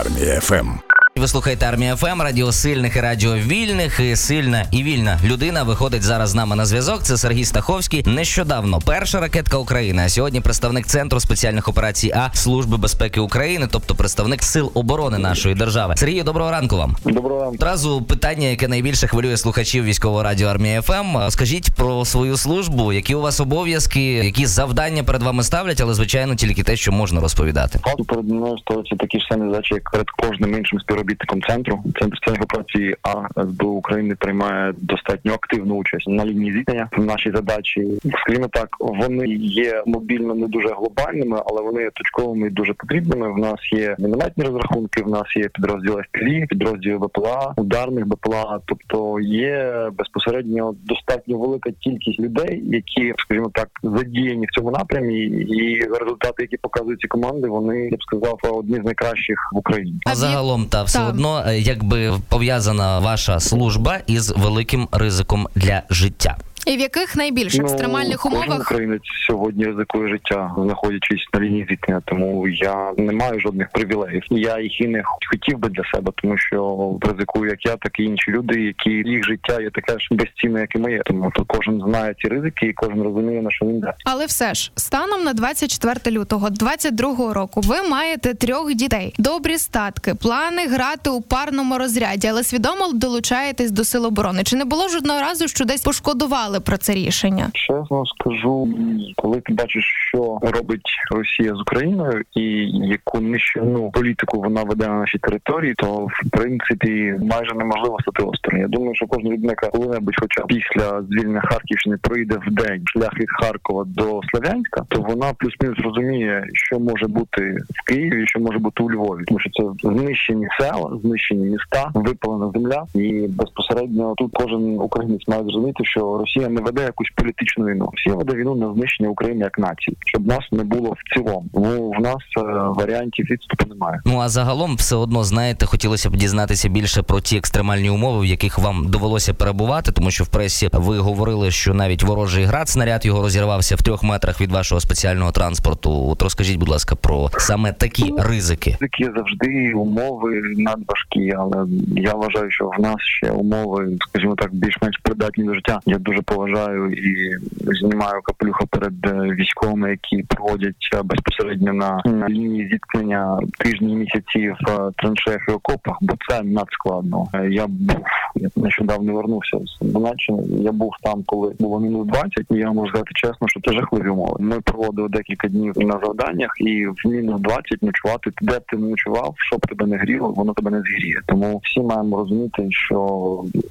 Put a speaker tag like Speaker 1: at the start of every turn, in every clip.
Speaker 1: Армія ФМ.
Speaker 2: Ви слухаєте армія ФМ, радіо сильних і радіо вільних. І сильна і вільна людина виходить зараз з нами на зв'язок. Це Сергій Стаховський. Нещодавно перша ракетка України. А сьогодні представник центру спеціальних операцій А служби безпеки України, тобто представник сил оборони нашої держави. Сергію, доброго ранку вам.
Speaker 3: Доброго ранку.
Speaker 2: Одразу питання, яке найбільше хвилює слухачів військового радіо армія ФМ. Скажіть про свою службу, які у вас обов'язки, які завдання перед вами ставлять, але звичайно тільки те, що можна розповідати.
Speaker 3: Факту перед мною ставиться такі ж самі задачі, як перед кожним іншим співробітником центру. Центр спеціальних операцій А СБУ України приймає достатньо активну участь на лінії зіткнення. Наші задачі, скажімо так, вони є мобільно не дуже глобальними, але вони є точковими і дуже потрібними. В нас є мінометні розрахунки, в нас є підрозділи ФПЛІ, підрозділи БПЛА, ударних БПЛА. Тобто є безпосередньо достатньо велика кількість людей, які, скажімо так, задіяні в цьому напрямі, і результати, які показують ці команди, вони я б сказав одні з найкращих в Україні.
Speaker 2: А загалом, та все. Одно, е, якби пов'язана ваша служба із великим ризиком для життя.
Speaker 4: І в яких найбільш екстремальних
Speaker 3: Ну,
Speaker 4: умовах
Speaker 3: українець сьогодні ризикує життя, знаходячись на лінії зіткнення. Тому я не маю жодних привілеїв. Я їх і не хотів би для себе, тому що ризикую як я, так і інші люди, які їх життя є таке ж безцінне, як і моє. Тому то кожен знає ці ризики, і кожен розуміє на що він йде.
Speaker 4: Але все ж, станом на 24 лютого 22 року, ви маєте трьох дітей, добрі статки, плани грати у парному розряді, але свідомо долучаєтесь до сил оборони. Чи не було жодного разу, що десь пошкодували про це рішення?
Speaker 3: Чесно скажу, коли ти бачиш, що робить Росія з Україною, і яку нищівну політику вона веде на нашій території, то в принципі майже неможливо стати осторонь. Я думаю, що кожна людина, коли-небудь, хоча після звільнення Харківщини, пройде в день шлях від Харкова до Слов'янська, то вона плюс-мінус розуміє, що може бути в Києві, що може бути у Львові, тому що це знищені села, знищені міста, випалена земля, і безпосередньо тут кожен українець має зрозуміти, що Росія не веде якусь політичну війну. Росія веде війну на знищення України як нації, щоб нас не було в цілому. Тому в нас е, варіантів відступу немає.
Speaker 2: Ну а загалом, все одно знаєте, хотілося б дізнатися більше про ті екстремальні умови, в яких вам довелося перебувати, тому що в пресі ви говорили, що навіть ворожий град снаряд його розірвався в трьох метрах від вашого спеціального транспорту. От розкажіть, будь ласка, про саме такі ризики.
Speaker 3: Такі завжди умови надважкі, але я вважаю, що в нас ще умови, скажімо так, більш-менш придатні до життя. Я дуже поважаю і знімаю капелюха перед е, військовими, які проводять е, безпосередньо на, лінії зіткнення тижні, місяці в е, траншеях і окопах, бо це надскладно. Я був я нещодавно вернувся з Донеччини. Я був там, коли було мінус 20, і я можу сказати чесно, що це жахливі умови. Ми проводили декілька днів на завданнях, і в мінус 20 ночувати, де б ти не ночував, що б тебе не гріло, воно тебе не згріє. Тому всі маємо розуміти, що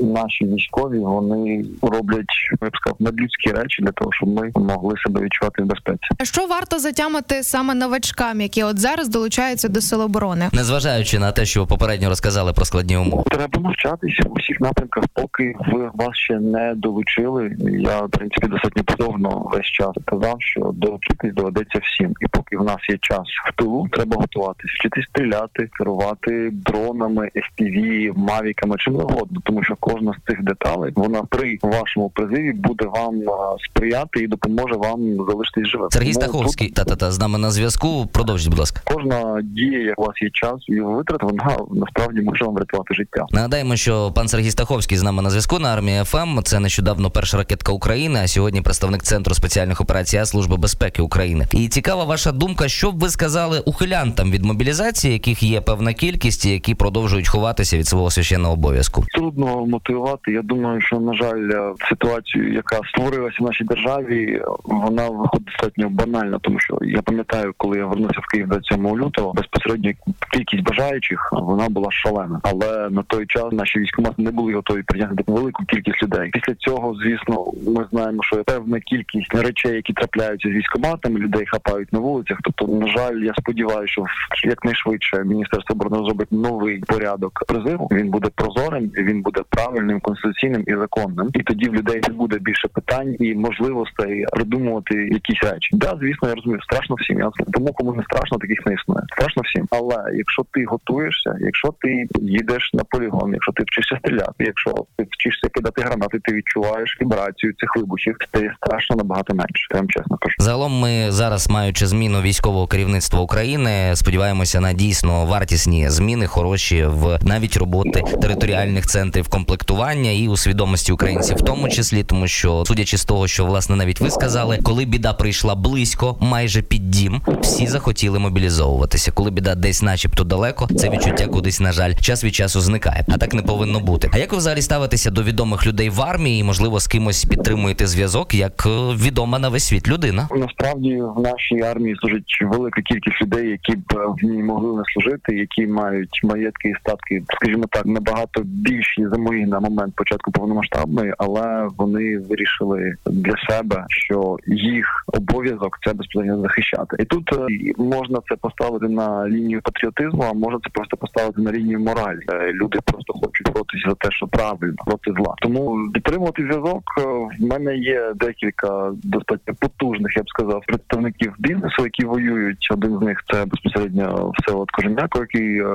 Speaker 3: наші військові вони роблять я б сказав, надлюдські речі для того, щоб ми могли себе відчувати в безпеці.
Speaker 4: А що варто затямити саме новачкам, які от зараз долучаються до сил оборони?
Speaker 2: Незважаючи на те, що ви попередньо розказали про складні умови.
Speaker 3: Треба навчатися всіх напрямках, поки ви вас ще не долучили. Я в принципі достатньо позовно весь час казав, що долучитись доведеться всім. І поки в нас є час в тилу, треба готуватись, вчитись стріляти, керувати дронами, FPV, мавіками, чим завгодно, тому що кожна з цих деталей вона при вашому призиві буде вам сприяти і допоможе вам залишитись живим.
Speaker 2: Сергій Стаховський, та та та з нами на зв'язку. Продовжіть, будь ласка.
Speaker 3: Кожна дія, як у вас є час і витрат, вона насправді може вам врятувати життя.
Speaker 2: Нагадаємо, що пан Сергій Стаховський з нами на зв'язку на армії ФМ. Це нещодавно перша ракетка України, а сьогодні представник центру спеціальних операцій Служби безпеки України. І цікава ваша думка, що б ви сказали ухилянтам від мобілізації, яких є певна кількість, і які продовжують ховатися від свого священного обов'язку.
Speaker 3: Трудно мотивувати. Я думаю, що на жаль, ситуацію, яка створилася в нашій державі, вона виходить достатньо банальна, тому що я пам'ятаю, коли я вернувся в Київ 27 лютого, безпосередньо кількість бажаючих вона була шалена. Але на той час наші військомати не були готові прийняти велику кількість людей. Після цього, звісно, ми знаємо, що певна кількість речей, які трапляються з військоматами, людей хапають на вулицях. Тобто, на жаль, я сподіваюся, що якнайшвидше міністерство оборони зробить новий порядок призиву. Він буде прозорим, він буде правильним, конституційним і законним. І тоді в людей не буде більше питань і можливостей придумувати якісь речі. Да, звісно, я розумію, страшно всім. Я тому кому не страшно, таких не існує. Страшно всім. Але якщо ти готуєшся, якщо ти їдеш на полігон, якщо ти вчишся стріляти, якщо ти вчишся кидати гранати, ти відчуваєш вібрацію цих вибухів, стає страшно набагато менше. Я чесно кажу.
Speaker 2: Загалом ми зараз, маючи зміну військового керівництва України, сподіваємося на дійсно вартісні зміни, хороші в навіть роботи територіальних центрів комплектування і у свідомості українців, в тому числі, тому що судячи з того, що власне навіть ви сказали, коли біда прийшла близько, майже під дім, всі захотіли мобілізовуватися. Коли біда десь, начебто, далеко, це відчуття кудись, на жаль, час від часу зникає. А так не повинно бути. А як ви взагалі ставитеся до відомих людей в армії? Можливо, з кимось підтримуєте зв'язок, як е, відома на весь світ людина?
Speaker 3: Насправді в нашій армії служить велика кількість людей, які б е, в ній могли не служити, які мають маєтки і статки, скажімо так, набагато більші за мої на момент початку повномасштабної, але вони вирішили для себе, що їх обов'язок це безпосередньо захищати. І тут е, можна це поставити на лінію патріотизму, а можна це просто поставити на лінію моралі. Люди просто хочуть боротися за те, що правильно проти зла. Тому підтримувати зв'язок е, в мене є декілька достатньо потужних, я б сказав, представників бізнесу, які воюють. Один з них це безпосередньо Всеволод Кожем'яко, який е,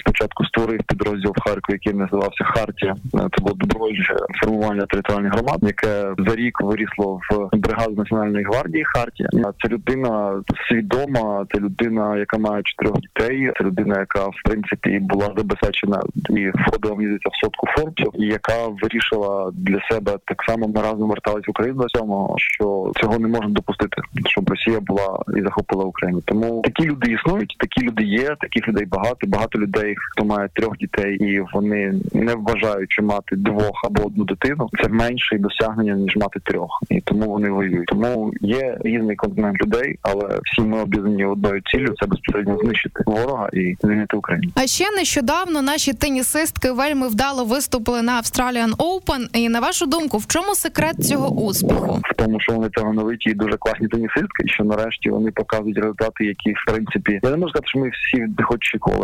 Speaker 3: спочатку створив підрозділ в Харкові, який називався Хартія. Е, Це було добровольче формування територіальних громад, яке за рік вирісло в бригаду національної гвардії Хартія. Це людина свідома, це людина, яка має чотирьох дітей. Це людина, яка в принципі була забезпечена і входила здається, в сотку форбсів, і яка вирішила для себе так само ми разом вертались в Україну цього, що цього не можна допустити, щоб Росія була і захопила Україну. Тому такі люди існують, такі люди є. Таких людей багато. Багато людей, хто має трьох дітей, і вони не вважають, що мати двох або одну дитину це менше досягнення ніж мати трьох, і тому вони воюють. Тому є різний континент людей, але всі ми об'єднані одною ціллю це безпосередньо знищити ворога і звільнити Україну.
Speaker 4: А ще нещодавно наші тенісистки вельми вдало виступили на Australian Open. І на вашу думку, в чому секрет цього успіху?
Speaker 3: в тому, що вони талановиті і дуже класні тенісистки, що нарешті вони показують результати, які в принципі я не можу сказати, що ми всі від них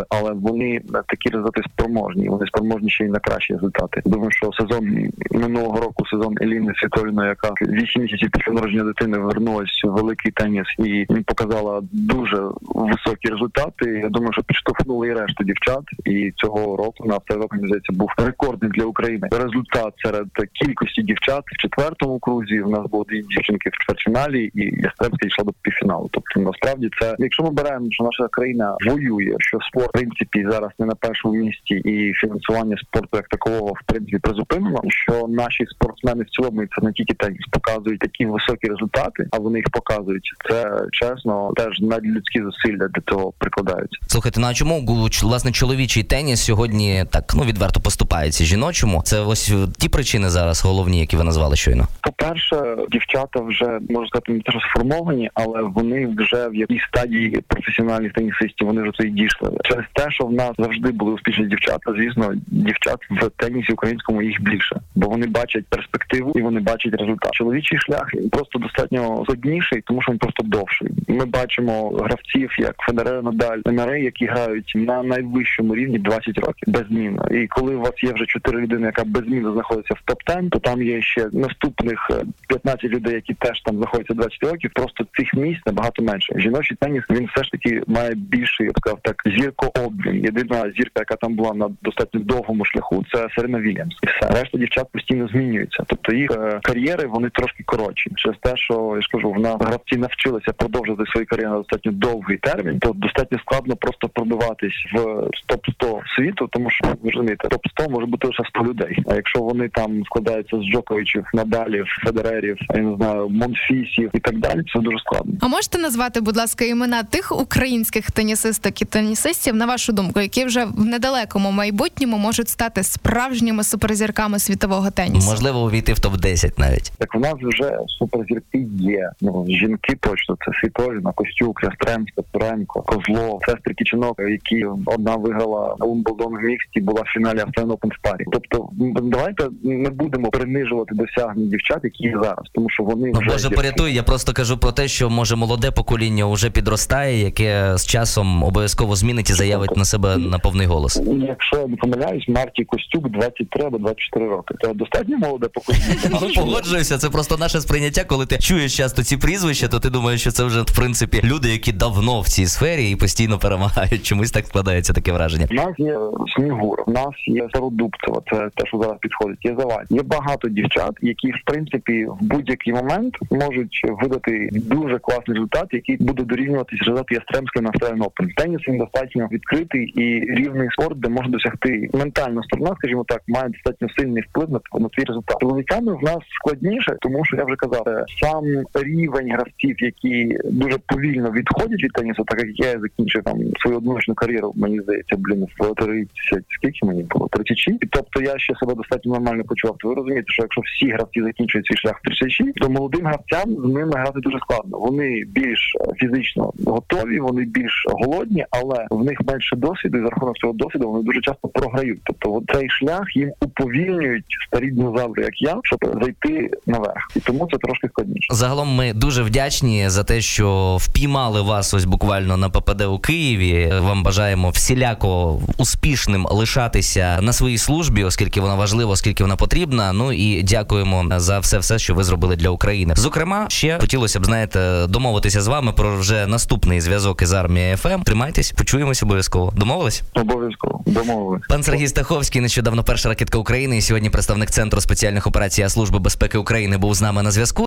Speaker 3: але вони такі результати спроможні. Вони спроможні ще й на кращі результати. Думаю, що сезон минулого року, сезон Еліни Світоліної, яка 8 місяців після народження дитини вернулась в великий теніс і показала дуже високі результати. Я думаю, що підштовхнули і решту дівчат. І цього року на авторок, мені здається, був рекордний для України результат серед кількості дівчат в четвертому крузі. В нас було дві дівчинки в чвертьфіналі, і Ястребська йшла до півфіналу. Тобто, насправді, це якщо ми беремо, що наша країна воює, що спорт в принципі зараз не на першому місці, і фінансування спорту як такового в принципі призупинено. Що наші спортсмени в цілому це не тільки теніс, показують такі високі результати, а вони їх показують. Це чесно, теж надлюдські зусилля для цього прикладаються.
Speaker 2: Слухайте, ну чому власне чоловічий теніс сьогодні так ну відверто поступається жіночому? Це ось е, ті причини зараз головні, які ви назвали щойно.
Speaker 3: По-перше, дівчата вже можна сказати не те, що сформовані, але вони вже в якійсь стадії професіональних тенісистів. Вони вже туди дійшли. Через те, що в нас завжди були успішні дівчата. Звісно, дівчат в тенісі українському їх більше, бо вони бачать перспективу і вони бачать результат. Чоловічий шлях просто достатньо складніший, тому що він просто довший. Ми бачимо гравців як Федерер, Надаль, Немерей, які грають на найвищому рівні 20 років без беззмінно. І коли у вас є вже чотири людини, яка беззмінно знаходиться в топ 10 то там є ще наступних е, 15 людей, які теж там знаходяться 20 років. Просто цих місць набагато менше. Жіночий теніс він все ж таки має більший, я б сказав так, зіркообмін. Єдина зірка, яка там була на достатньо довгому шляху, це Серена Вільямс. І все решта дівчат постійно змінюються. Тобто їх е, кар'єри вони трошки коротші. Через те, що я ж кажу, в нас гравці навчилися продовжувати свої кар'єри на достатньо довгий термін, то достатньо складно просто пробиватись в топ 100 світу, тому що ви розумієте, топ 100 може бути лише 100 людей. А якщо вони там складаються з Джоковичів, Надалів, Федерерів, я не знаю, Монфісів і так далі, це дуже складно.
Speaker 4: А можете назвати, будь ласка, імена тих українських тенісисток і тенісистів, на вашу думку, які вже в недалекому майбутньому можуть стати справжніми суперзірками світового тенісу?
Speaker 2: Можливо, увійти в топ 10 навіть.
Speaker 3: Так в нас вже суперзірки є. Ну жінки точно це Світоліна, Костюк, Ястремська, Туренко, Козлов, сестри Кіченок, які одна виграла Умблдон в міксті, була в фіналі Australian Open парі. Тобто, давайте не будемо принижувати досягнень дівчат, які є зараз, тому що вони
Speaker 2: Ну,
Speaker 3: вже
Speaker 2: Боже,
Speaker 3: зірки.
Speaker 2: порятуй. Я просто кажу про те, що може молоде покоління вже підростає, яке з часом обов'язково змінить і заявить на себе на повний голос.
Speaker 3: Якщо я не помиляюсь, Марті Костюк 23 або 24 роки. Це достатньо молоде покоління.
Speaker 2: Ну, Погоджуюся, це просто наше сприйняття, коли ти чуєш часто ці прізвища, то ти думаєш, що це вже в принципі люди, які давно в цій сфері і постійно перемагають. Чомусь так складається таке враження.
Speaker 3: У нас є Снігур, у нас є Стародубцева, це те, що зараз підходить. Є Завадь. Є багато дівчат, які в принципі в будь-який момент можуть видати дуже класний результат, який буде дорівнюватись результату Ястремської на Australian Open. Теніс він достатньо відкритий і рівний спорт, де можна досягти ментальна сторона, скажімо так, має достатньо сильний вплив на, на твій результат. Чоловіками в нас складніше, тому що я вже казав, сам рівень гравців, які дуже повільно відходять від тенісу, так як я закінчив там свою одночну кар'єру, мені здається, блін, в 30, скільки мені було 36. Тобто я ще себе достатньо нормально почував. То ви розумієте, що якщо всі гравці закінчують свій шлях в 36, то молодим гравцям з ними грати дуже складно. Вони більш е, фізично готові, вони більш голодні, але в них менше досвіду, і за рахунок цього досвіду вони дуже часто програють. Тобто от цей шлях їм уповільнюють старі динозаври, як я, щоб зайти наверх, і тому це трошки складніше.
Speaker 2: Загалом ми дуже вдячні за те, що впіймали вас ось буквально на ППД у Києві. Вам бажаємо всіляко успішним лишатися на своїй службі, оскільки вона важлива, оскільки вона потрібна. Ну і дякуємо за все, все, що ви зробили для України. Зокрема, ще хотілося б знаєте домовитися з вами про вже наступний зв'язок із армією ФМ. Тримайтесь, почуємось обов'язково. Домовились?
Speaker 3: Обов'язково домовились.
Speaker 2: Пан Сергій Стаховський, нещодавно перша ракетка України. І сьогодні представник центру спеціальних операцій Служби безпеки України був з нами на зв'язку.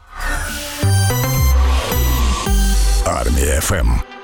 Speaker 1: Армія ФМ.